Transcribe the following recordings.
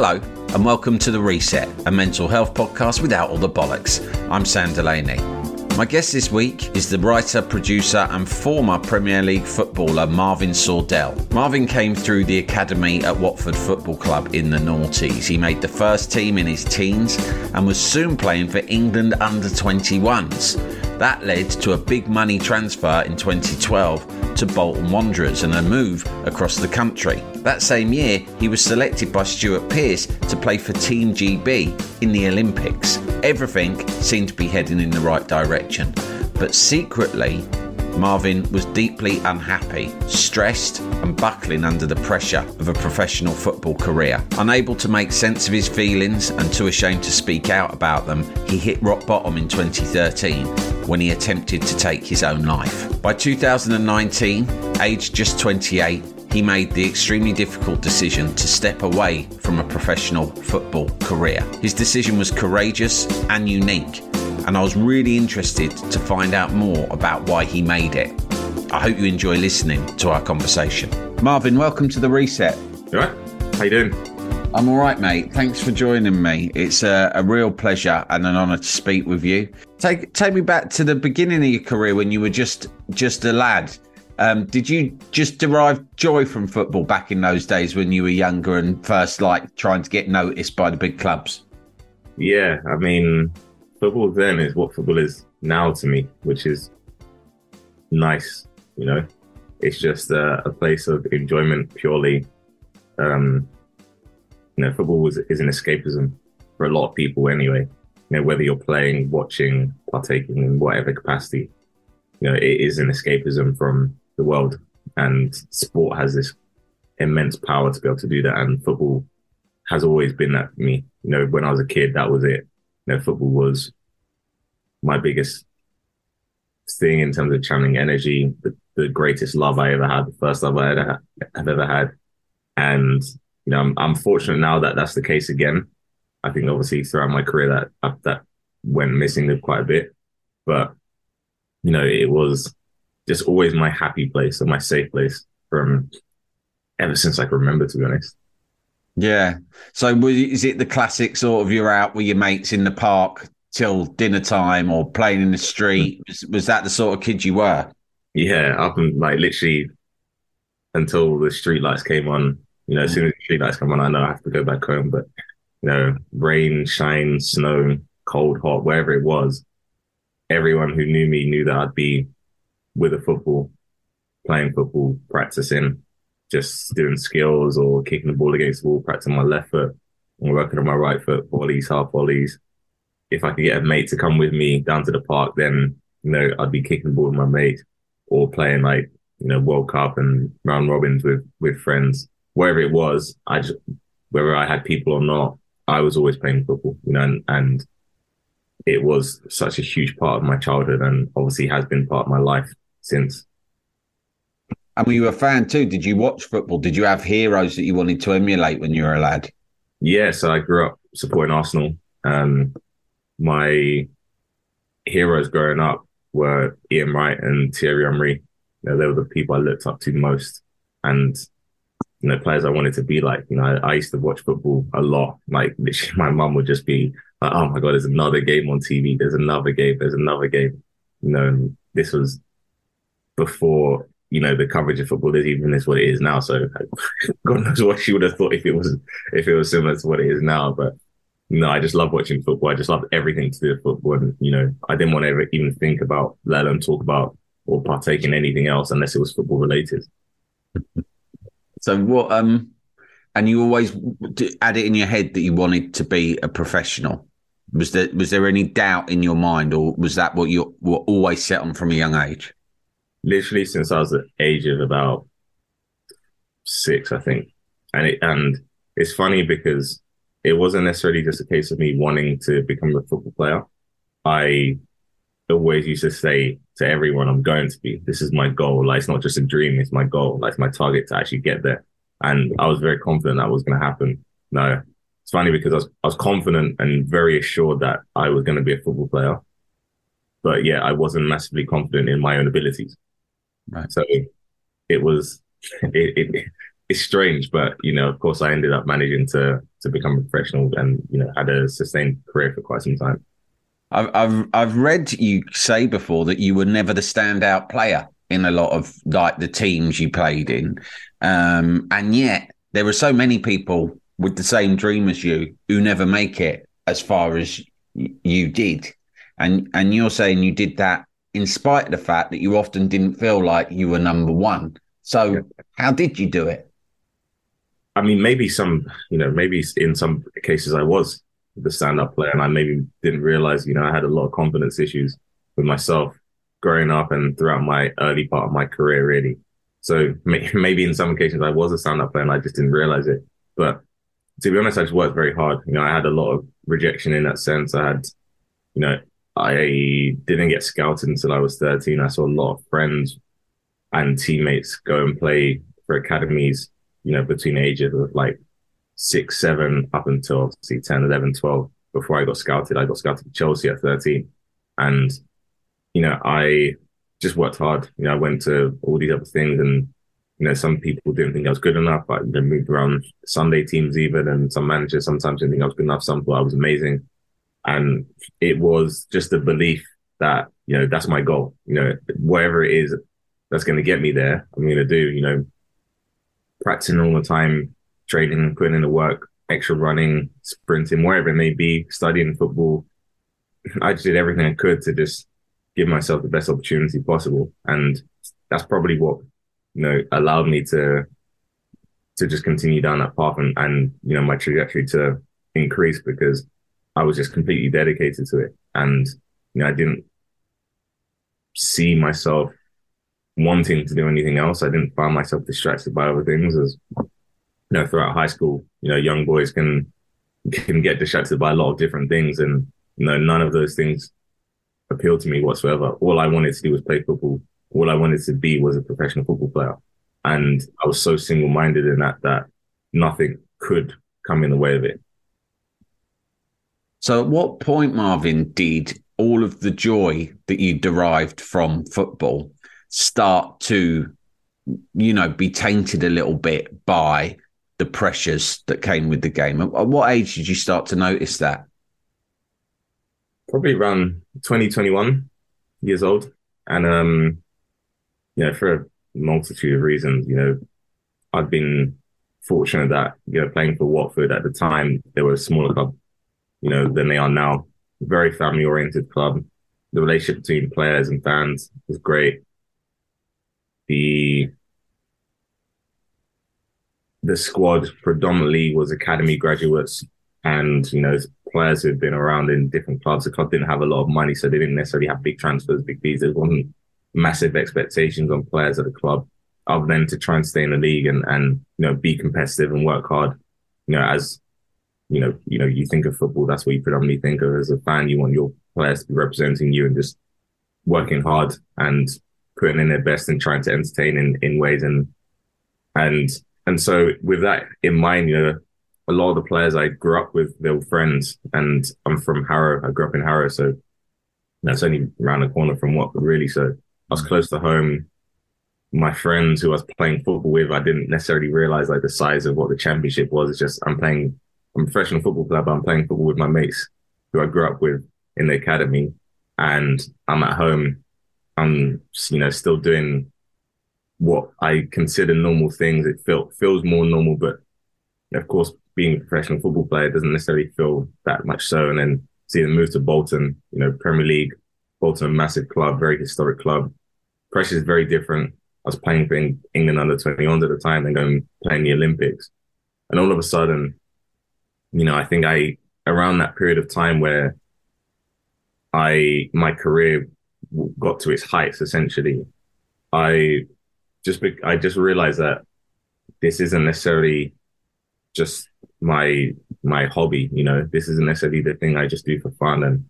Hello, and welcome to The Reset, a mental health podcast without all the bollocks. I'm Sam Delaney. My guest this week is the writer, producer, and former Premier League footballer Marvin Sordell. Marvin came through the academy at Watford Football Club in the noughties. He made the first team in his teens and was soon playing for England under 21s. That led to a big money transfer in 2012 to Bolton Wanderers and a move across the country. That same year, he was selected by Stuart Pearce to play for Team GB in the Olympics. Everything seemed to be heading in the right direction, but secretly, Marvin was deeply unhappy, stressed, and buckling under the pressure of a professional football career. Unable to make sense of his feelings and too ashamed to speak out about them, he hit rock bottom in 2013 when he attempted to take his own life. By 2019, aged just 28, he made the extremely difficult decision to step away from a professional football career. His decision was courageous and unique and I was really interested to find out more about why he made it. I hope you enjoy listening to our conversation. Marvin, welcome to the reset. You? How you doing? I'm all right, mate. Thanks for joining me. It's a, a real pleasure and an honour to speak with you. Take take me back to the beginning of your career when you were just just a lad. Um, did you just derive joy from football back in those days when you were younger and first like trying to get noticed by the big clubs? Yeah, I mean, football then is what football is now to me, which is nice. You know, it's just a, a place of enjoyment purely. Um, you know, football was, is an escapism for a lot of people anyway. You know, whether you're playing, watching, partaking in whatever capacity, you know, it is an escapism from the world. And sport has this immense power to be able to do that. And football has always been that for me. You know, when I was a kid, that was it You know, football was my biggest thing in terms of channeling energy, the, the greatest love I ever had, the first love I have ever had. And, you know, I'm, I'm fortunate now that that's the case again. I think obviously throughout my career that, uh, that went missing quite a bit, but, you know, it was just always my happy place and my safe place from ever since I can remember, to be honest. Yeah. So is it the classic sort of you're out with your mates in the park till dinner time or playing in the street? Was, was that the sort of kid you were? Yeah, up and like literally until the street lights came on. You know, as soon as the street lights come on, I know I have to go back home. But you know, rain, shine, snow, cold, hot, wherever it was, everyone who knew me knew that I'd be with a football, playing football, practicing just doing skills or kicking the ball against the wall, practicing my left foot and working on my right foot, volleys, half volleys. If I could get a mate to come with me down to the park, then, you know, I'd be kicking the ball with my mate or playing like, you know, World Cup and round robins with, with friends. Wherever it was, I just, whether I had people or not, I was always playing football, you know, and, and it was such a huge part of my childhood and obviously has been part of my life since. And were you a fan too? Did you watch football? Did you have heroes that you wanted to emulate when you were a lad? Yeah, so I grew up supporting Arsenal. Um, my heroes growing up were Ian Wright and Thierry Henry. You know, they were the people I looked up to most. And you know, players I wanted to be like. You know, I, I used to watch football a lot. Like my mum would just be like, "Oh my god, there's another game on TV. There's another game. There's another game." You know, this was before you know the coverage of football is even is what it is now. So God knows what she would have thought if it was if it was similar to what it is now. But no, I just love watching football. I just love everything to do with football. And you know, I didn't want to ever even think about, let alone talk about or partake in anything else unless it was football related. So what? Um, and you always had it in your head that you wanted to be a professional. Was there was there any doubt in your mind, or was that what you were always set on from a young age? Literally since I was the age of about six, I think, and it and it's funny because it wasn't necessarily just a case of me wanting to become a football player. I always used to say to everyone, I'm going to be. This is my goal. Like it's not just a dream, it's my goal. Like it's my target to actually get there. And I was very confident that was going to happen. No, it's funny because I was, I was confident and very assured that I was going to be a football player. But yeah, I wasn't massively confident in my own abilities. Right. So it, it was, it, it, it's strange, but you know, of course, I ended up managing to to become a professional and you know had a sustained career for quite some time. I've I've I've read you say before that you were never the standout player in a lot of like the teams you played in, um, and yet there are so many people with the same dream as you who never make it as far as you did, and and you're saying you did that in spite of the fact that you often didn't feel like you were number one. So yeah. how did you do it? I mean, maybe some, you know, maybe in some cases I was the stand up player and I maybe didn't realize, you know, I had a lot of confidence issues with myself growing up and throughout my early part of my career, really. So maybe in some occasions I was a stand up player and I just didn't realize it. But to be honest, I just worked very hard. You know, I had a lot of rejection in that sense. I had, you know, I didn't get scouted until I was 13. I saw a lot of friends and teammates go and play for academies you know, between ages of like six, seven, up until obviously 10, 11, 12. Before I got scouted, I got scouted to Chelsea at 13. And, you know, I just worked hard. You know, I went to all these other things and, you know, some people didn't think I was good enough. I you know, moved around Sunday teams even, and some managers sometimes didn't think I was good enough. Some thought I was amazing. And it was just a belief that, you know, that's my goal. You know, whatever it is that's going to get me there, I'm going to do, you know, practicing all the time, training, putting in the work, extra running, sprinting, wherever it may be, studying football. I just did everything I could to just give myself the best opportunity possible. And that's probably what, you know, allowed me to to just continue down that path and, and you know, my trajectory to increase because I was just completely dedicated to it. And, you know, I didn't see myself wanting to do anything else. I didn't find myself distracted by other things as you know, throughout high school, you know, young boys can can get distracted by a lot of different things and you know, none of those things appealed to me whatsoever. All I wanted to do was play football. All I wanted to be was a professional football player. And I was so single minded in that that nothing could come in the way of it. So at what point, Marvin, did all of the joy that you derived from football start to, you know, be tainted a little bit by the pressures that came with the game. At what age did you start to notice that? Probably around 2021 years old. And, um, you know, for a multitude of reasons, you know, I've been fortunate that, you know, playing for Watford at the time, they were a smaller club, you know, than they are now. Very family oriented club. The relationship between players and fans was great the the squad predominantly was academy graduates and you know players who'd been around in different clubs. The club didn't have a lot of money, so they didn't necessarily have big transfers, big fees. There wasn't massive expectations on players at the club, other than to try and stay in the league and and you know be competitive and work hard. You know, as you know, you know, you think of football, that's what you predominantly think of as a fan. You want your players to be representing you and just working hard and putting in their best and trying to entertain in, in ways and and and so with that in mind, you know, a lot of the players I grew up with, they were friends, and I'm from Harrow. I grew up in Harrow, so that's only around the corner from Watford, really. So I was mm. close to home. My friends who I was playing football with, I didn't necessarily realize like the size of what the championship was. It's just I'm playing, I'm a professional football player, but I'm playing football with my mates who I grew up with in the academy, and I'm at home. I'm you know still doing what I consider normal things. It feel, feels more normal, but of course, being a professional football player doesn't necessarily feel that much so. And then seeing the move to Bolton, you know, Premier League, Bolton, massive club, very historic club. Pressure is very different. I was playing for England under 21 at the time and going playing the Olympics. And all of a sudden, you know, I think I, around that period of time where I, my career got to its heights, essentially, I just, I just realized that this isn't necessarily just my my hobby. You know, this isn't necessarily the thing I just do for fun. And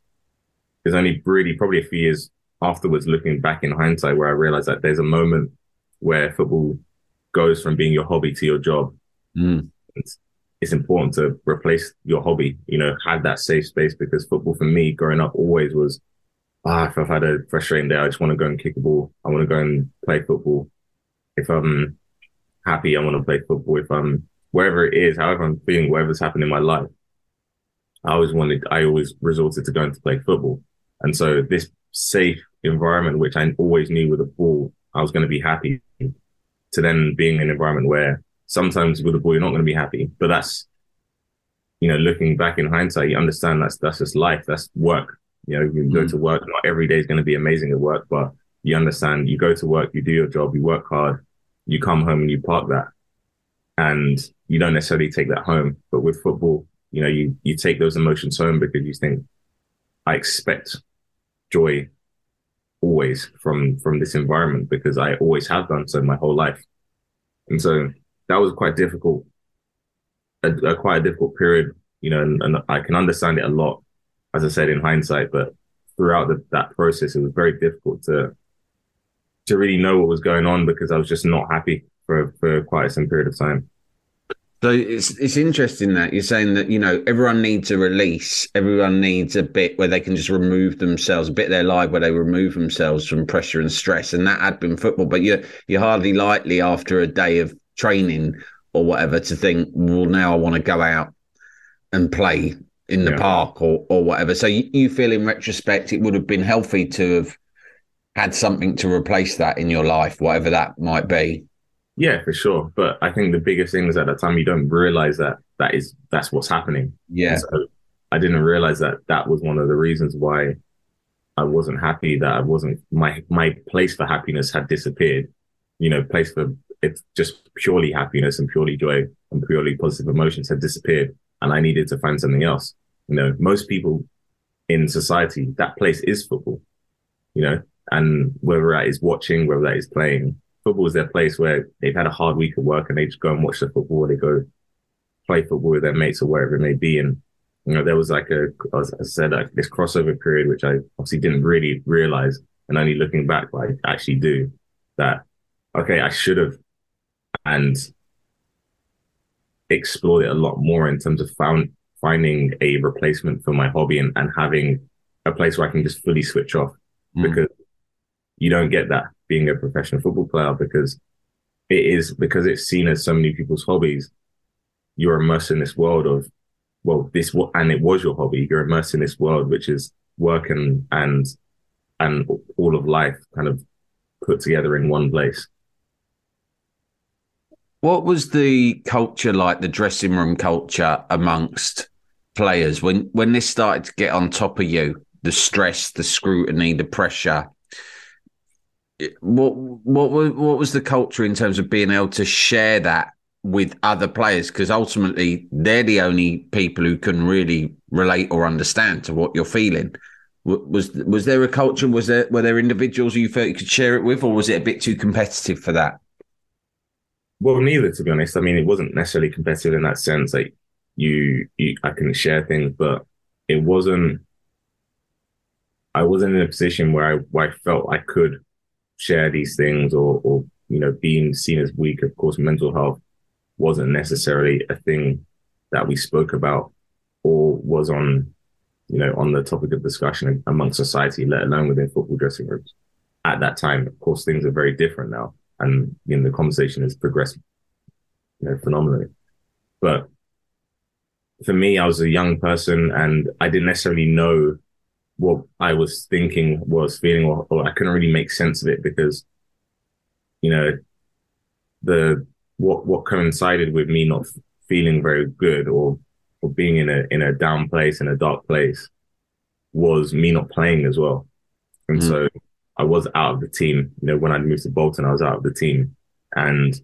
there's only really probably a few years afterwards, looking back in hindsight, where I realized that there's a moment where football goes from being your hobby to your job. Mm. It's, it's important to replace your hobby. You know, have that safe space because football for me growing up always was. Ah, if I've had a frustrating day, I just want to go and kick a ball. I want to go and play football. If I'm happy, I want to play football. If I'm wherever it is, however I'm feeling, whatever's happened in my life, I always wanted, I always resorted to going to play football. And so this safe environment, which I always knew with a ball, I was going to be happy to then being in an environment where sometimes with a ball, you're not going to be happy, but that's, you know, looking back in hindsight, you understand that's, that's just life. That's work. You know, you mm-hmm. go to work, not every day is going to be amazing at work, but you understand you go to work, you do your job, you work hard, you come home and you park that and you don't necessarily take that home. But with football, you know, you you take those emotions home because you think, I expect joy always from from this environment because I always have done so my whole life. And so that was quite difficult, a, a quite a difficult period, you know, and, and, I can understand it a lot, as I said in hindsight, but throughout the, that process, it was very difficult to to really know what was going on because I was just not happy for for quite some period of time. So it's it's interesting that you're saying that you know everyone needs a release. Everyone needs a bit where they can just remove themselves, a bit of their life where they remove themselves from pressure and stress, and that had been football. But you you're hardly likely after a day of training or whatever to think, well, now I want to go out and play in the yeah. park or or whatever. So you, you feel in retrospect it would have been healthy to have had something to replace that in your life, whatever that might be. Yeah, for sure. But I think the biggest thing is at that time you don't realize that that is that's what's happening. Yeah. So I didn't realize that that was one of the reasons why I wasn't happy. That I wasn't my my place for happiness had disappeared. You know, place for it's just purely happiness and purely joy and purely positive emotions had disappeared, and I needed to find something else. You know, most people in society that place is football. You know, and whether that is watching, whether that is playing, football is their place where they've had a hard week of work and they just go and watch the football. They go play football with their mates or wherever it may be. And, you know, there was like a, as I said, like this crossover period, which I obviously didn't really realize. And only looking back, I actually do that. Okay, I should have and explored it a lot more in terms of found finding a replacement for my hobby and, and having a place where I can just fully switch off mm. because you don't get that being a professional football player because it is because it's seen as so many people's hobbies. You're immersed in this world of, well, this and it was your hobby. You're immersed in this world which is work and and and all of life kind of put together in one place. What was the culture like, the dressing room culture amongst players when when this started to get on top of you? The stress, the scrutiny, the pressure what what what was the culture in terms of being able to share that with other players? Because ultimately they're the only people who can really relate or understand to what you're feeling. Was was there a culture was there were there individuals you felt you could share it with or was it a bit too competitive for that? Well neither to be honest. I mean it wasn't necessarily competitive in that sense like you, you i can share things but it wasn't I wasn't in a position where I where I felt I could share these things or or you know being seen as weak. Of course, mental health wasn't necessarily a thing that we spoke about or was on you know on the topic of discussion among society, let alone within football dressing rooms. At that time, of course, things are very different now, and you know the conversation has progressed you know phenomenally. But for me, I was a young person and I didn't necessarily know what I was thinking, was feeling, or, or I couldn't really make sense of it because, you know, the what what coincided with me not feeling very good or or being in a in a down place in a dark place was me not playing as well, and mm. so I was out of the team. You know, when I moved to Bolton, I was out of the team, and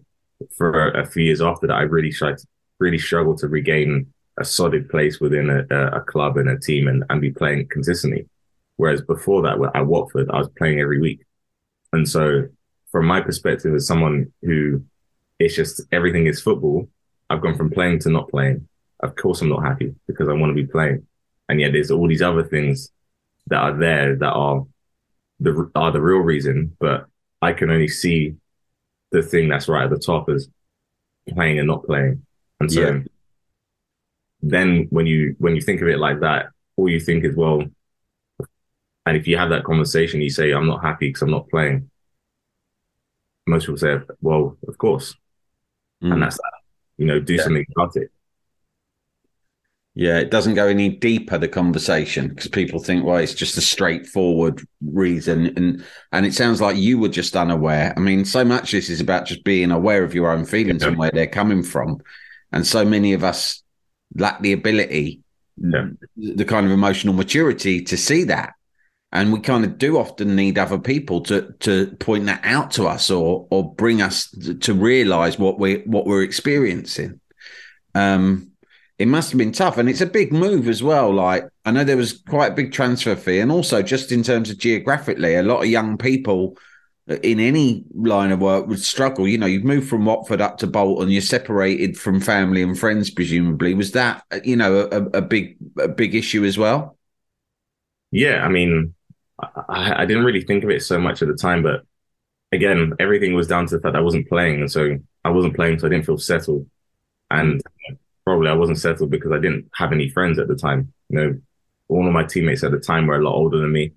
for a, a few years after that, I really tried really struggled to regain a solid place within a, a, club and a team and, and be playing consistently. Whereas before that, at Watford, I was playing every week. And so, from my perspective, as someone who it's just everything is football, I've gone from playing to not playing. Of course, I'm not happy because I want to be playing. And yet, there's all these other things that are there that are the are the real reason. But I can only see the thing that's right at the top as playing and not playing. And so, yeah then when you when you think of it like that, all you think is, well, and if you have that conversation, you say, I'm not happy because I'm not playing. Most people say, well, of course. Mm. And that's that. You know, do yeah. something about it. Yeah, it doesn't go any deeper the conversation because people think, well, it's just a straightforward reason, and and it sounds like you were just unaware. I mean, so much this is about just being aware of your own feelings yeah. and where they're coming from, and so many of us lack the ability, yeah. the kind of emotional maturity to see that. And we kind of do often need other people to to point that out to us or or bring us to realize what we what we're experiencing. Um, it must have been tough, and it's a big move as well. Like I know there was quite a big transfer fee, and also just in terms of geographically, a lot of young people in any line of work would struggle. You know, you've moved from Watford up to Bolton, you're separated from family and friends, presumably. Was that, you know, a, a big, a big issue as well? Yeah, I mean, I, I, didn't really think of it so much at the time, but again, everything was down to the fact I wasn't playing, and so I wasn't playing, so I didn't feel settled, and probably I wasn't settled because I didn't have any friends at the time. You know, all of my teammates at the time were a lot older than me.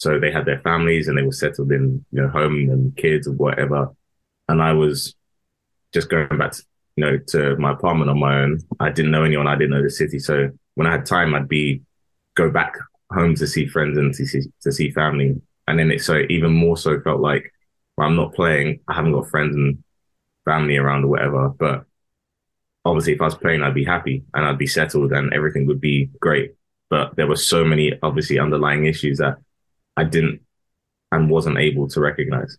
So they had their families and they were settled in, you know, home and kids or whatever. And I was just going back to, you know, to my apartment on my own. I didn't know anyone. I didn't know the city. So when I had time, I'd be go back home to see friends and to see, to see family. And then it so even more so felt like well, I'm not playing. I haven't got friends and family around or whatever. But obviously, if I was playing, I'd be happy and I'd be settled and everything would be great. But there were so many obviously underlying issues that I didn't and wasn't able to recognize.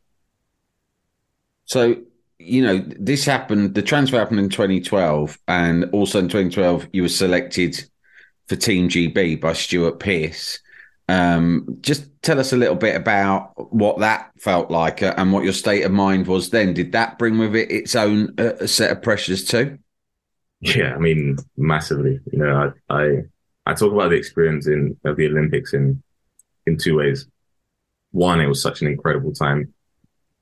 So, you know, this happened, the transfer happened in 2012, and also in 2012, you were selected for Team GB by Stuart Pearce. Um, just tell us a little bit about what that felt like and what your state of mind was then. Did that bring with it its own uh, set of pressures too? Yeah, I mean, massively. You know, I I, I talk about the experience in of the Olympics in in two ways. One, it was such an incredible time.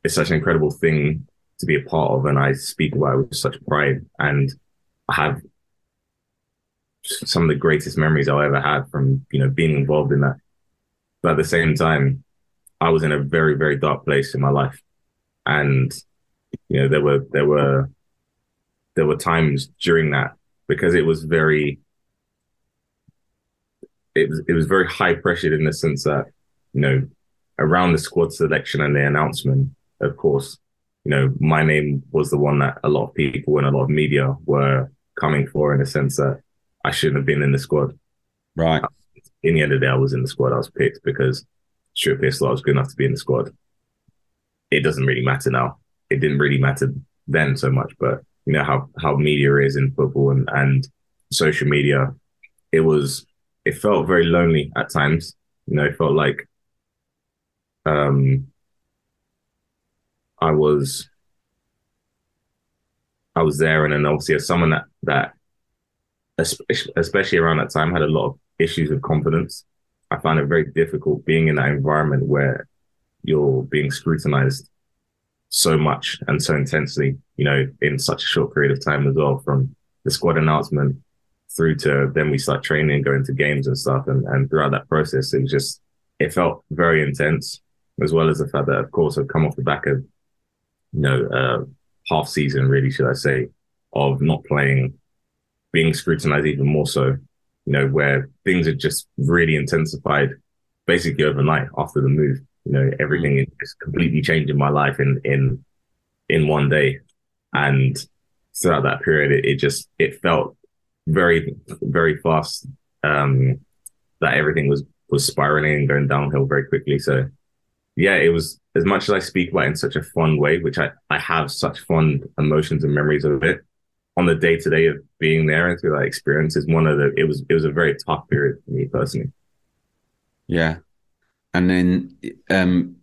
It's such an incredible thing to be a part of, and I speak about it with such pride. And I have some of the greatest memories I'll ever had from you know being involved in that. But at the same time, I was in a very very dark place in my life, and you know there were there were there were times during that because it was very it was it was very high pressured in the sense that you know around the squad selection and the announcement, of course, you know my name was the one that a lot of people and a lot of media were coming for in a sense that I shouldn't have been in the squad. Right. In the end of the day, I was in the squad. I was picked because Stuart I was good enough to be in the squad. It doesn't really matter now. It didn't really matter then so much, but you know how how media is in football and and social media. It was it felt very lonely at times. You know, it felt like um, I was I was there, and then obviously as someone that that especially around that time had a lot of issues with confidence, I found it very difficult being in that environment where you're being scrutinized so much and so intensely, you know, in such a short period of time as well, from the squad announcement through to then we start training, going to games and stuff. And, and throughout that process, it was just, it felt very intense, as well as the fact that, of course, I've come off the back of, you know, uh, half season, really, should I say, of not playing, being scrutinized even more so, you know, where things had just really intensified basically overnight after the move. You know, everything mm. is completely changing my life in in in one day, and throughout that period, it, it just it felt very very fast. Um, that everything was was spiraling and going downhill very quickly. So, yeah, it was as much as I speak about it in such a fun way, which I I have such fond emotions and memories of it. On the day to day of being there and through that experience is one of the it was it was a very tough period for me personally. Yeah, and then um,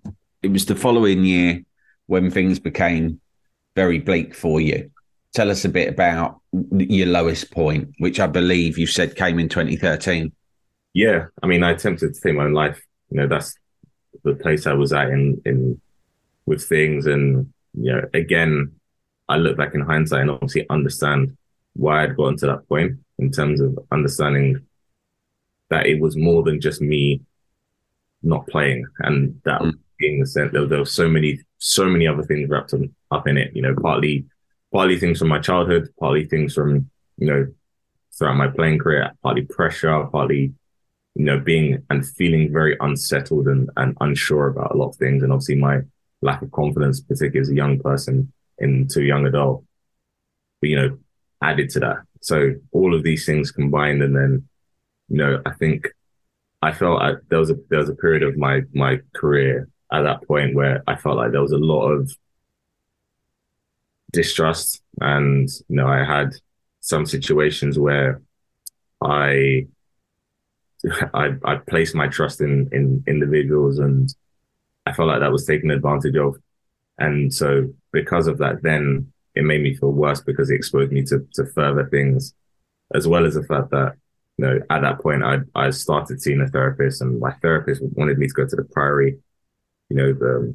it was the following year when things became very bleak for you. Tell us a bit about your lowest point, which I believe you said came in 2013. Yeah, I mean, I attempted to take my own life. You know, that's the place I was at in in with things, and you know, again, I look back in hindsight and obviously understand why I'd gotten to that point in terms of understanding that it was more than just me not playing, and that mm. being the sense there, there were so many so many other things wrapped up, up in it. You know, partly partly things from my childhood, partly things from you know throughout my playing career, partly pressure, partly you know being and feeling very unsettled and, and unsure about a lot of things, and obviously my lack of confidence, particularly as a young person into young adult. But you know, added to that. So all of these things combined, and then you know, I think I felt I, there was a there was a period of my my career at that point where I felt like there was a lot of distrust, and you know I had some situations where I I, I placed my trust in in individuals, and I felt like that was taken advantage of, and so because of that, then it made me feel worse because it exposed me to to further things, as well as the fact that you know, at that point, I I started seeing a therapist, and my therapist wanted me to go to the Priory. You know, the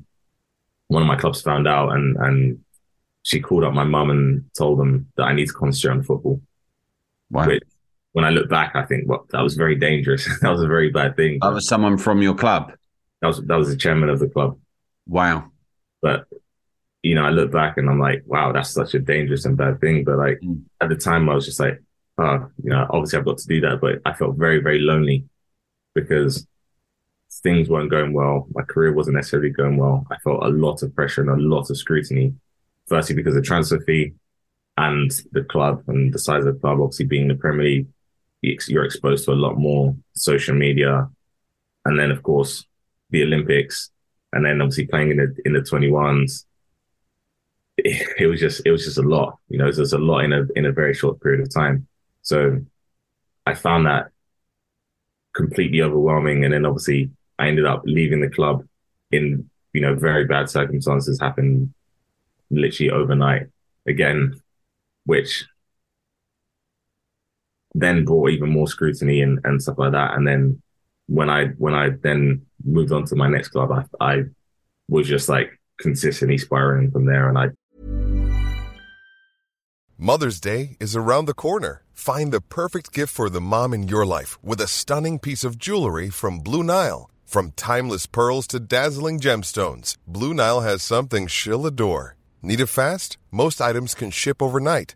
one of my clubs found out, and and she called up my mum and told them that I need to concentrate on football. Wow. Which, when I look back, I think, well, that was very dangerous. that was a very bad thing. That was someone from your club. That was that was the chairman of the club. Wow. But you know, I look back and I'm like, wow, that's such a dangerous and bad thing. But like mm. at the time, I was just like, oh, you know, obviously I've got to do that, but I felt very, very lonely because things weren't going well. My career wasn't necessarily going well. I felt a lot of pressure and a lot of scrutiny. Firstly, because of transfer fee and the club and the size of the club, obviously being the Premier League, you're exposed to a lot more social media. And then, of course, the Olympics, and then obviously playing in the in the 21s. It, was just it was just a lot, you know. Was a lot in a in a very short period of time. So I found that completely overwhelming. And then obviously I ended up leaving the club in, you know, very bad circumstances happened literally overnight again, which then brought even more scrutiny and, and stuff like that. And then when I when I then moved on to my next club, I, I was just like consistently spiraling from there. And I Mother's Day is around the corner. Find the perfect gift for the mom in your life with a stunning piece of jewelry from Blue Nile. From timeless pearls to dazzling gemstones, Blue Nile has something she'll adore. Need it fast? Most items can ship overnight.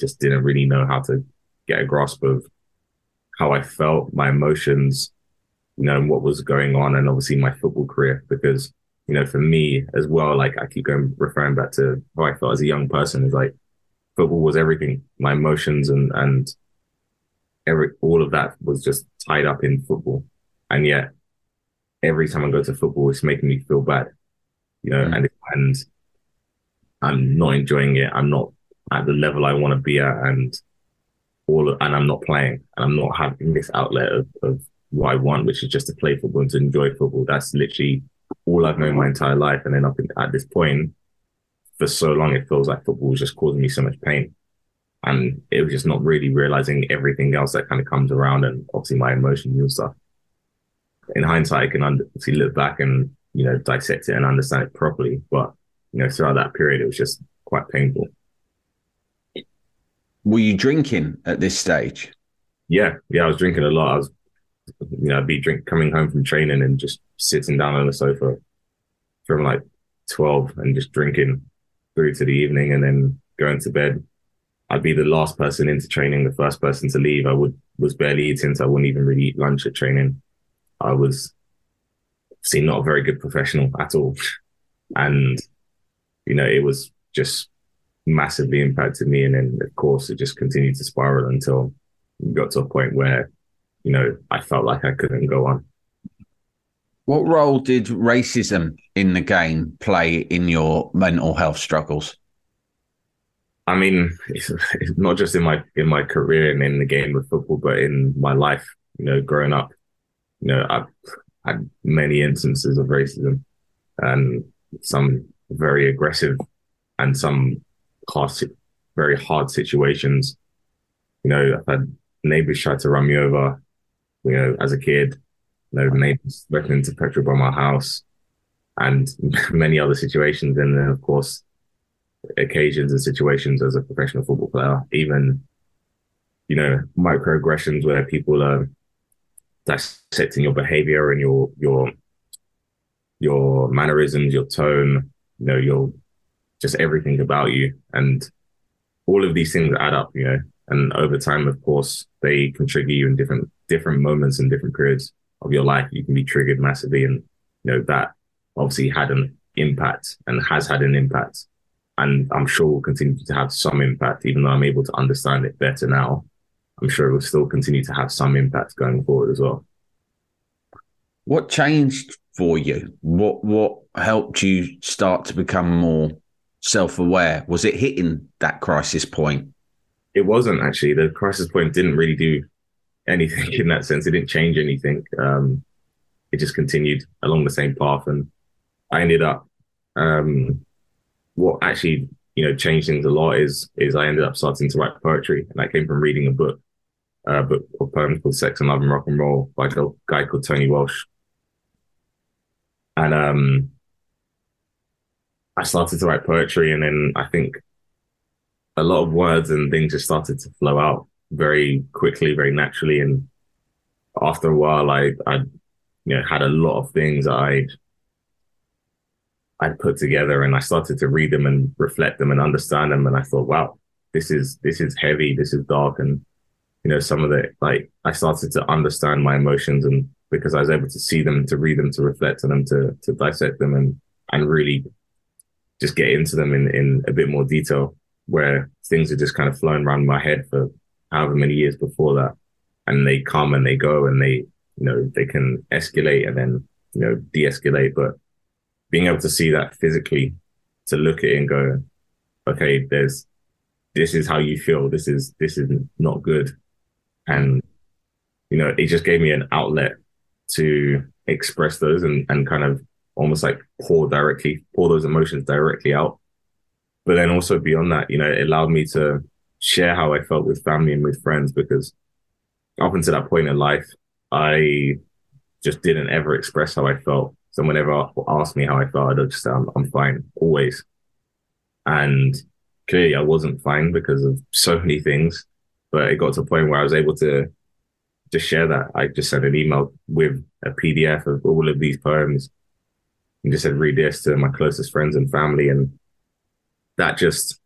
just didn't really know how to get a grasp of how I felt, my emotions, you know, what was going on, and obviously my football career. Because you know, for me as well, like I keep going referring back to how I felt as a young person is like football was everything. My emotions and and every all of that was just tied up in football, and yet every time I go to football, it's making me feel bad, you know, mm. and and I'm not enjoying it. I'm not at the level I want to be at, and all and I'm not playing, and I'm not having this outlet of, of what I want, which is just to play football and to enjoy football. That's literally all I've known my entire life, and then up in, at this point, for so long, it feels like football was just causing me so much pain, and it was just not really realizing everything else that kind of comes around, and obviously my emotions and stuff. In hindsight, I can obviously look back and you know dissect it and understand it properly, but you know throughout that period, it was just quite painful were you drinking at this stage? Yeah, yeah, I was drinking a lot. I was, you know, I'd be drink coming home from training and just sitting down on the sofa from like twelve and just drinking through to the evening, and then going to bed. I'd be the last person into training, the first person to leave. I would was barely eating, so I wouldn't even really eat lunch at training. I was see not a very good professional at all, and you know, it was just massively impacted me. And then, of course, it just continued to spiral until we got to a point where, you know, I felt like I couldn't go on. What role did racism in the game play in your mental health struggles? I mean, it's, it's not just in my in my career and in the game of football, but in my life. You know, growing up, you know, I've had many instances of racism, and some very aggressive, and some hard, very hard situations. You know, I've had neighbors try to run me over, you know, as a kid, you know, neighbors breaking into petrol by my house and many other situations. And then, of course, occasions and situations as a professional football player, even, you know, microaggressions where people are dissecting your behavior and your, your, your mannerisms, your tone, you know, your just everything about you. And all of these things add up, you know, and over time, of course, they can trigger you in different, different moments and different periods of your life. You can be triggered massively. And, you know, that obviously had an impact and has had an impact. And I'm sure will continue to have some impact, even though I'm able to understand it better now. I'm sure it will still continue to have some impact going forward as well. What changed for you? What what helped you start to become more self aware? Was it hitting that crisis point? It wasn't actually. The crisis point didn't really do anything in that sense. It didn't change anything. Um, it just continued along the same path, and I ended up. Um, what actually, you know, changed things a lot is is I ended up starting to write poetry, and that came from reading a book, a book of poems called "Sex and Love and Rock and Roll" by a guy called Tony Walsh. And um, I started to write poetry, and then I think a lot of words and things just started to flow out very quickly, very naturally. And after a while, I I you know had a lot of things I'd I'd put together, and I started to read them and reflect them and understand them. And I thought, wow, this is this is heavy, this is dark, and you know some of the like I started to understand my emotions and because I was able to see them, to read them, to reflect on them, to to dissect them, and and really just get into them in, in a bit more detail where things are just kind of flowing around my head for however many years before that. And they come and they go and they, you know, they can escalate and then, you know, de-escalate. But being able to see that physically, to look at it and go, okay, there's, this is how you feel. This is, this is not good. And, you know, it just gave me an outlet to express those and, and kind of almost like pour directly, pour those emotions directly out. But then also beyond that, you know, it allowed me to share how I felt with family and with friends because up until that point in life, I just didn't ever express how I felt. Someone ever asked me how I felt, I'd just say, I'm, I'm fine, always. And clearly I wasn't fine because of so many things, but it got to a point where I was able to just share that. I just sent an email with a PDF of all of these poems and just said, read this to my closest friends and family. And that just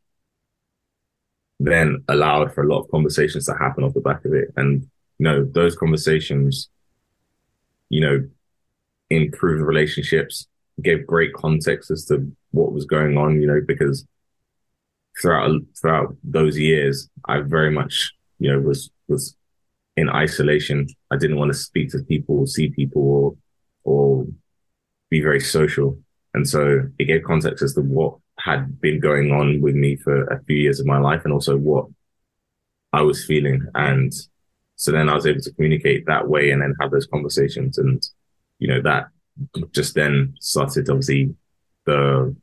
then allowed for a lot of conversations to happen off the back of it. And, you know, those conversations, you know, improved relationships, gave great context as to what was going on, you know, because throughout throughout those years, I very much, you know, was was in isolation. I didn't want to speak to people, see people, or or be very social. And so it gave context as to what had been going on with me for a few years of my life and also what I was feeling. And so then I was able to communicate that way and then have those conversations. And, you know, that just then started obviously the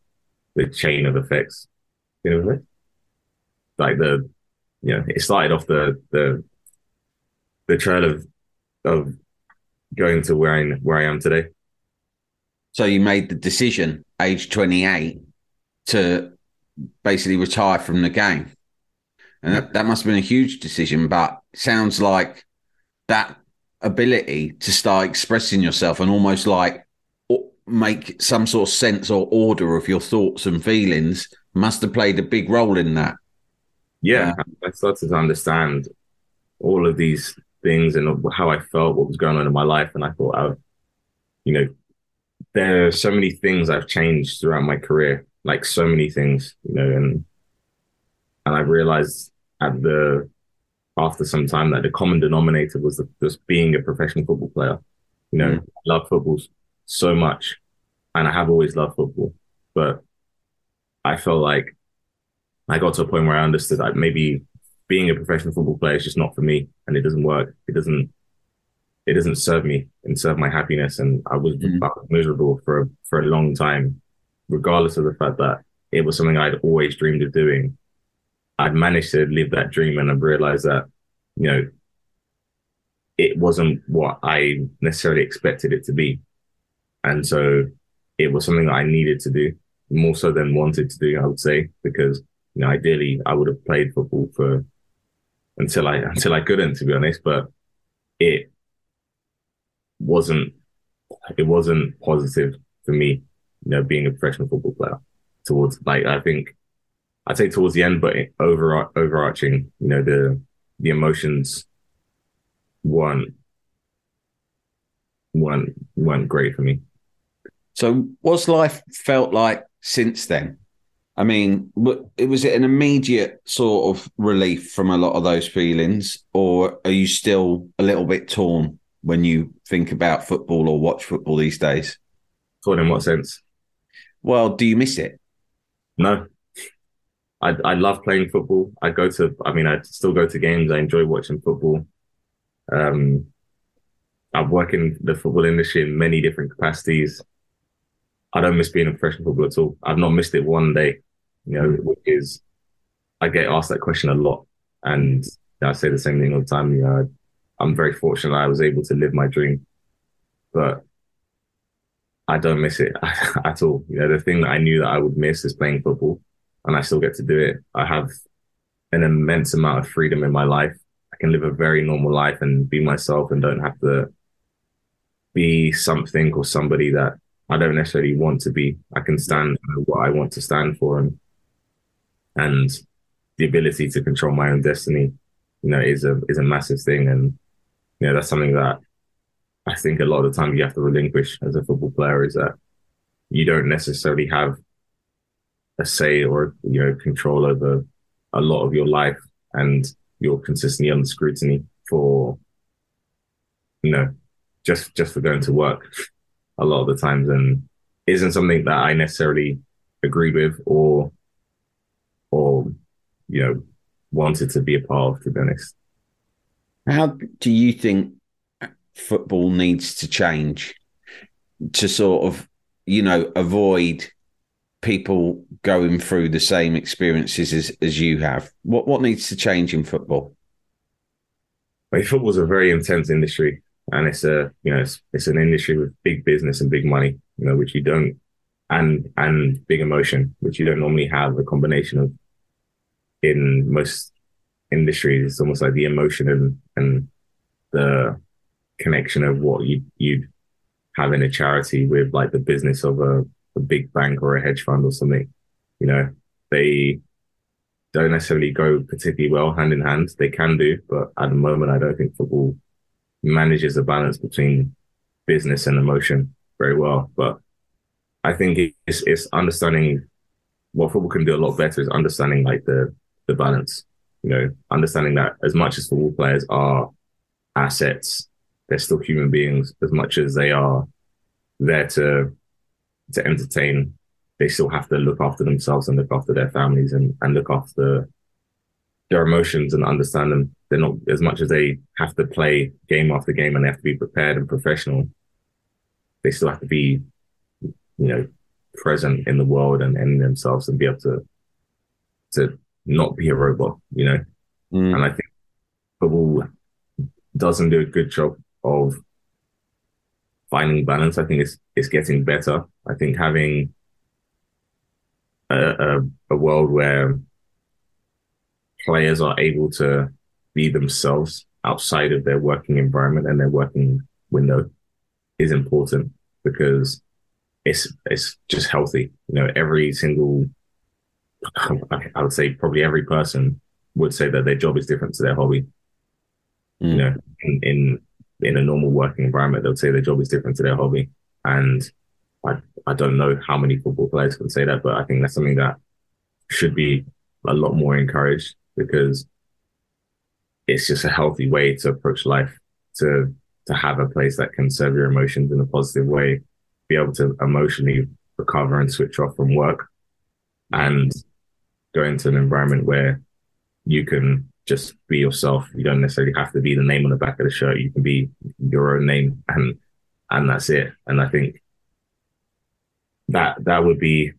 the chain of effects. You know, like the you know, it started off the the the trail of of going to where I where I am today. So you made the decision, age twenty eight, to basically retire from the game, and that, that must have been a huge decision. But sounds like that ability to start expressing yourself and almost like make some sort of sense or order of your thoughts and feelings must have played a big role in that. Yeah, uh, I started to understand all of these things and how I felt, what was going on in my life, and I thought, I, you know, there are so many things I've changed throughout my career, like so many things, you know, and and I realized at the after some time that the common denominator was the, just being a professional football player. You know, mm. I love football so much, and I have always loved football, but I felt like I got to a point where I understood that maybe being a professional football player is just not for me, and it doesn't work. It doesn't. It doesn't serve me and serve my happiness, and I was, mm. miserable for a, for a long time, regardless of the fact that it was something I'd always dreamed of doing. I'd managed to live that dream, and I realized that, you know, it wasn't what I necessarily expected it to be, and so it was something that I needed to do more so than wanted to do. I would say because you know, ideally, I would have played football for until I until I couldn't, to be honest. But it wasn't it wasn't positive for me, you know, being a professional football player. Towards like I think I'd say towards the end, but over overarching, you know, the the emotions weren't weren't weren't great for me. So, what's life felt like since then? I mean, was it an immediate sort of relief from a lot of those feelings, or are you still a little bit torn when you think about football or watch football these days? Torn in what sense? Well, do you miss it? No. I I love playing football. I go to I mean I still go to games. I enjoy watching football. Um I work in the football industry in many different capacities. I don't miss being a professional footballer at all. I've not missed it one day. You know, which is I get asked that question a lot, and I say the same thing all the time. You know, I'm very fortunate I was able to live my dream, but I don't miss it at all. You know, the thing that I knew that I would miss is playing football, and I still get to do it. I have an immense amount of freedom in my life. I can live a very normal life and be myself, and don't have to be something or somebody that I don't necessarily want to be. I can stand what I want to stand for, and and the ability to control my own destiny, you know, is a is a massive thing, and know that's something that I think a lot of the time you have to relinquish as a football player is that you don't necessarily have a say or you know control over a lot of your life, and you're consistently under scrutiny for you know just just for going to work a lot of the times and isn't something that I necessarily agreed with or or you know wanted to be a part of to be honest. How do you think football needs to change to sort of, you know, avoid people going through the same experiences as, as you have? What what needs to change in football? Well, football's a very intense industry and it's a you know it's, it's an industry with big business and big money you know which you don't and and big emotion which you don't normally have a combination of in most industries it's almost like the emotion and and the connection of what you you'd have in a charity with like the business of a, a big bank or a hedge fund or something you know they don't necessarily go particularly well hand in hand they can do but at the moment i don't think football manages the balance between business and emotion very well. But I think it's it's understanding what football can do a lot better is understanding like the the balance. You know, understanding that as much as football players are assets, they're still human beings. As much as they are there to to entertain, they still have to look after themselves and look after their families and, and look after their emotions and understand them. They're not as much as they have to play game after game and they have to be prepared and professional. They still have to be, you know, present in the world and in themselves and be able to to not be a robot, you know. Mm. And I think football doesn't do a good job of finding balance. I think it's it's getting better. I think having a, a, a world where players are able to be themselves outside of their working environment and their working window is important because it's it's just healthy. You know, every single I would say probably every person would say that their job is different to their hobby. Mm. You know, in, in in a normal working environment, they'll say their job is different to their hobby. And I I don't know how many football players can say that, but I think that's something that should be a lot more encouraged because it's just a healthy way to approach life to to have a place that can serve your emotions in a positive way, be able to emotionally recover and switch off from work and go into an environment where you can just be yourself. You don't necessarily have to be the name on the back of the shirt. You can be your own name and and that's it. And I think that that would be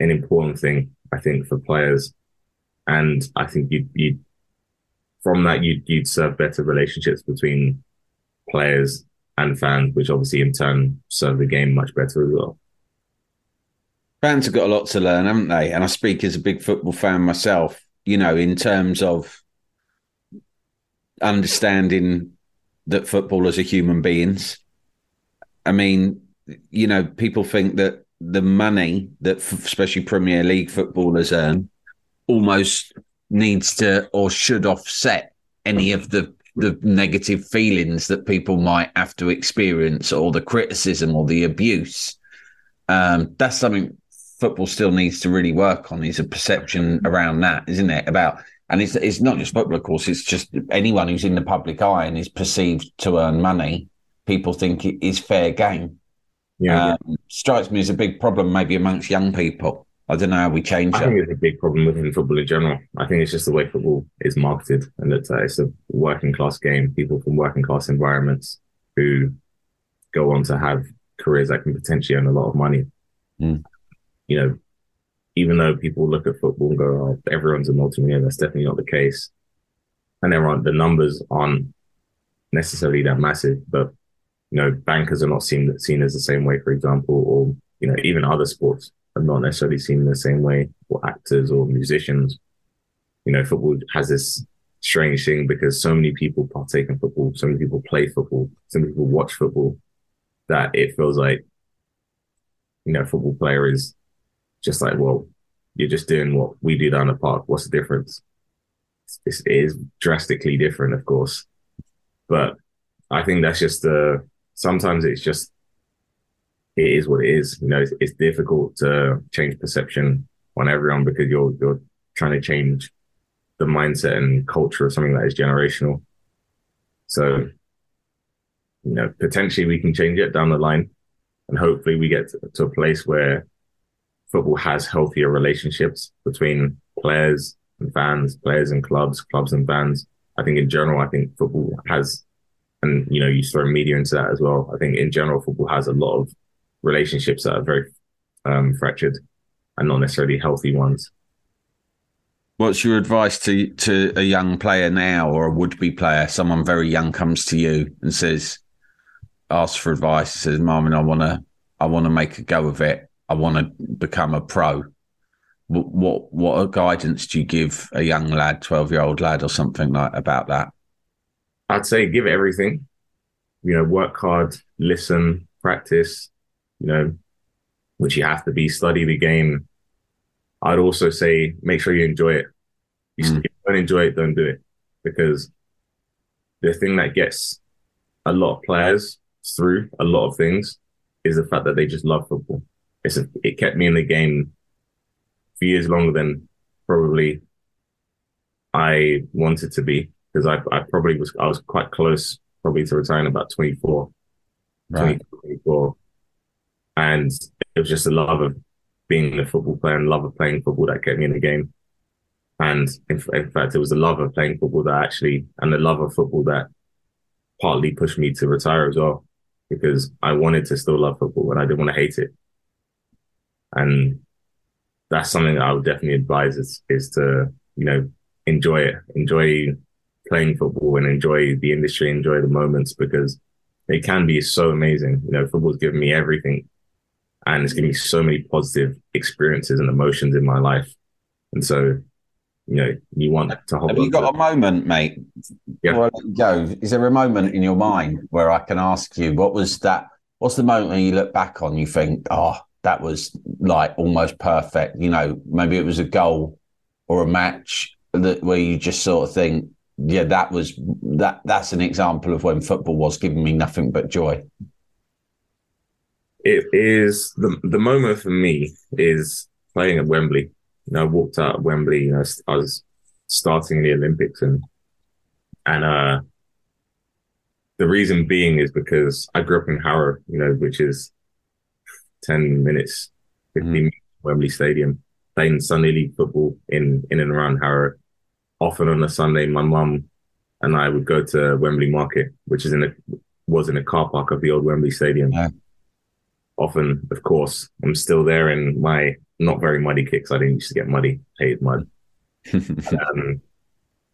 an important thing, I think, for players and I think you'd you from that you'd you'd serve better relationships between players and fans, which obviously in turn serve the game much better as well. Fans have got a lot to learn, haven't they? And I speak as a big football fan myself. You know, in terms of understanding that footballers are human beings. I mean, you know, people think that the money that especially Premier League footballers earn almost needs to or should offset any of the the negative feelings that people might have to experience or the criticism or the abuse. Um, that's something football still needs to really work on is a perception around that, isn't it? About and it's it's not just football, of course. It's just anyone who's in the public eye and is perceived to earn money. People think it is fair game. Yeah, um, strikes me as a big problem, maybe amongst young people. I don't know how we change I think it's a big problem within football in general. I think it's just the way football is marketed and that uh, it's a working class game. People from working class environments who go on to have careers that can potentially earn a lot of money. Mm. You know, even though people look at football and go, "Oh, everyone's a multimillionaire," that's definitely not the case. And there aren't the numbers aren't necessarily that massive, but you know, bankers are not seen seen as the same way, for example, or you know, even other sports are not necessarily seen the same way, or actors or musicians. You know, football has this strange thing because so many people partake in football, so many people play football, so many people watch football, that it feels like, you know, football player is just like, well, you're just doing what we do down the park. What's the difference? It's, it is drastically different, of course, but I think that's just. Uh, sometimes it's just it is what it is. You know, it's, it's difficult to change perception on everyone because you're you're trying to change the mindset and culture of something that is generational. So, you know, potentially we can change it down the line, and hopefully we get to, to a place where football has healthier relationships between players and fans, players and clubs, clubs and fans. I think in general, I think football has, and you know, you throw media into that as well. I think in general, football has a lot of relationships that are very um, fractured and not necessarily healthy ones. What's your advice to to a young player now or a would be player? Someone very young comes to you and says, asks for advice, says, Marvin, I wanna I wanna make a go of it. I wanna become a pro. What what what guidance do you give a young lad, twelve year old lad or something like about that? I'd say give everything. You know, work hard, listen, practice, you know, which you have to be, study the game. I'd also say make sure you enjoy it. If you mm. don't enjoy it, don't do it. Because the thing that gets a lot of players through a lot of things is the fact that they just love football. It's it kept me in the game for years longer than probably I wanted to be because I, I probably was I was quite close probably to retiring about 24, right. 24. And it was just a love of being a football player and love of playing football that kept me in the game. And in, in fact, it was the love of playing football that actually, and the love of football that partly pushed me to retire as well, because I wanted to still love football and I didn't want to hate it. And that's something that I would definitely advise is, is to, you know, enjoy it, enjoy playing football and enjoy the industry, enjoy the moments because it can be so amazing. You know, football's given me everything and it's given me so many positive experiences and emotions in my life. And so, you know, you want to hold. Have you got a moment, mate? Yeah. Before I let you go, is there a moment in your mind where I can ask you what was that? What's the moment when you look back on you think, oh, that was like almost perfect? You know, maybe it was a goal or a match that where you just sort of think, yeah, that was that. That's an example of when football was giving me nothing but joy. It is the the moment for me is playing at Wembley. You know, I walked out at Wembley. You know, I was starting in the Olympics, and and uh, the reason being is because I grew up in Harrow. You know, which is ten minutes, fifteen mm. minutes Wembley Stadium, playing Sunday League football in in and around Harrow often on a Sunday, my mum and I would go to Wembley Market, which is in a was in a car park of the old Wembley Stadium. Yeah. Often, of course, I'm still there in my not very muddy kicks. I didn't used to get muddy, hated mud. um,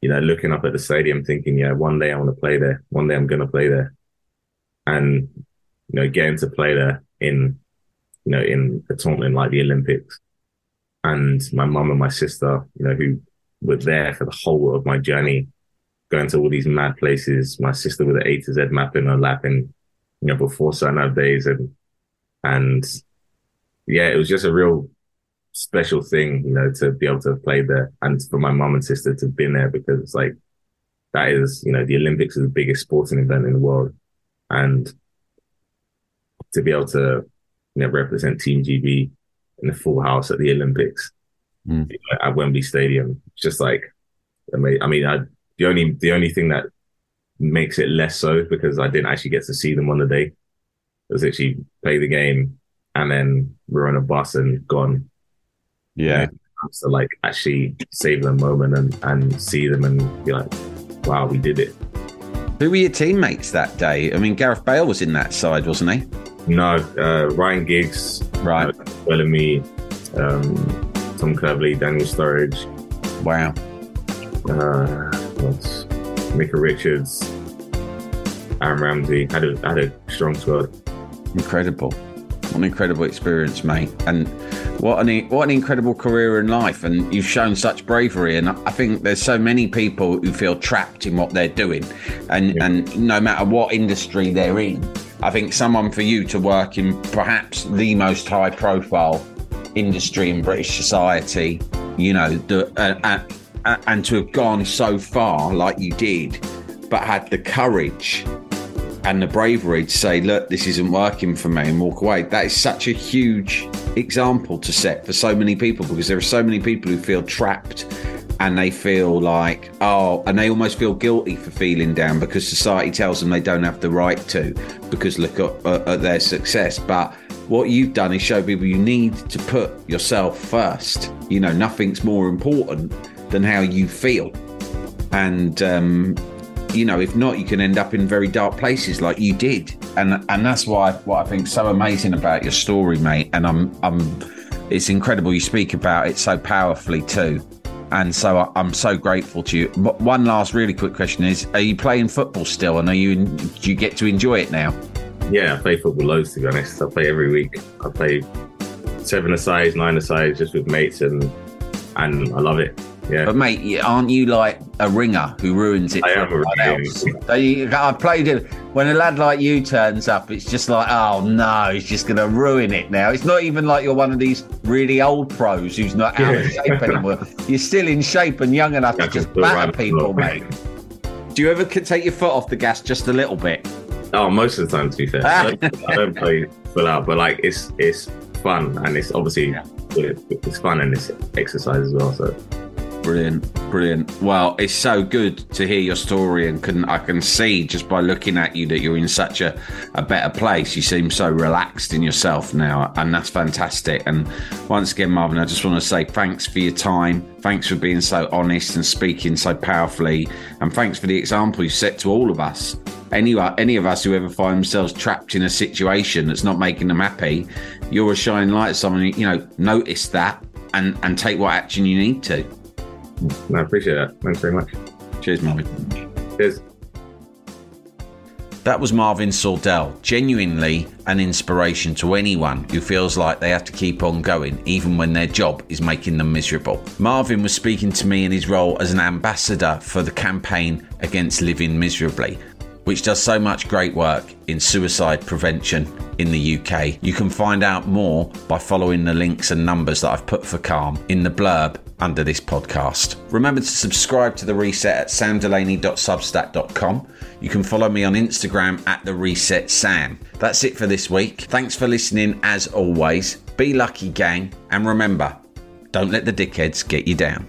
you know, looking up at the stadium, thinking, yeah, one day I want to play there. One day I'm going to play there, and you know, getting to play there in, you know, in a tournament like the Olympics, and my mum and my sister, you know, who were there for the whole of my journey, going to all these mad places. My sister with an A to Z map in her lap, and you know, before certain days, and and yeah, it was just a real special thing, you know, to be able to have played there, and for my mum and sister to have been there because it's like that is, you know, the Olympics is the biggest sporting event in the world, and to be able to, you know, represent Team GB in the full house at the Olympics mm. at Wembley Stadium. It's Just like, I mean, I mean, I, the only the only thing that makes it less so because I didn't actually get to see them on the day. was actually play the game and then we're on a bus and gone. Yeah. You know, to like actually save the moment and, and see them and be like, wow, we did it. Who were your teammates that day? I mean, Gareth Bale was in that side, wasn't he? No, uh, Ryan Giggs, right? Uh, Bellamy, um, Tom Cleverley, Daniel Sturridge. Wow. Uh, what's Micah Richards, Aaron Ramsey. Had a had a strong squad. Incredible. What an incredible experience, mate. And what an what an incredible career in life. And you've shown such bravery. And I think there's so many people who feel trapped in what they're doing. And yeah. and no matter what industry they're in, I think someone for you to work in perhaps the most high profile industry in British society, you know, the, uh, uh, and to have gone so far like you did, but had the courage and the bravery to say, look, this isn't working for me and walk away. That is such a huge example to set for so many people because there are so many people who feel trapped and they feel like, oh, and they almost feel guilty for feeling down because society tells them they don't have the right to because look at, uh, at their success. But what you've done is show people you need to put yourself first. You know, nothing's more important than how you feel. And, um, you know, if not, you can end up in very dark places like you did. And and that's why what I think so amazing about your story, mate. And I'm I'm it's incredible you speak about it so powerfully too. And so I'm so grateful to you. One last really quick question is: Are you playing football still, and are you do you get to enjoy it now? Yeah, I play football loads to be honest. I play every week. I play seven aside, nine aside, just with mates, and and I love it. Yeah. But mate, aren't you like a ringer who ruins it I for everyone else? I played it when a lad like you turns up. It's just like, oh no, he's just going to ruin it now. It's not even like you're one of these really old pros who's not out of shape anymore. You're still in shape and young enough to just batter people, mate. Do you ever take your foot off the gas just a little bit? Oh, most of the time, to be fair, I don't, I don't play full out, but like it's it's fun and it's obviously yeah. it's fun and it's exercise as well. So Brilliant, brilliant. Well, it's so good to hear your story, and can I can see just by looking at you that you're in such a, a better place. You seem so relaxed in yourself now, and that's fantastic. And once again, Marvin, I just want to say thanks for your time. Thanks for being so honest and speaking so powerfully, and thanks for the example you set to all of us. Any any of us who ever find themselves trapped in a situation that's not making them happy, you're a shining light. Someone you know notice that and and take what action you need to. I appreciate that. Thanks very much. Cheers, Marvin. Cheers. That was Marvin Sordell, genuinely an inspiration to anyone who feels like they have to keep on going even when their job is making them miserable. Marvin was speaking to me in his role as an ambassador for the campaign against living miserably, which does so much great work in suicide prevention in the UK. You can find out more by following the links and numbers that I've put for Calm in the blurb under this podcast. Remember to subscribe to The Reset at samdelaney.substack.com. You can follow me on Instagram at The Reset Sam. That's it for this week. Thanks for listening as always. Be lucky, gang, and remember, don't let the dickheads get you down.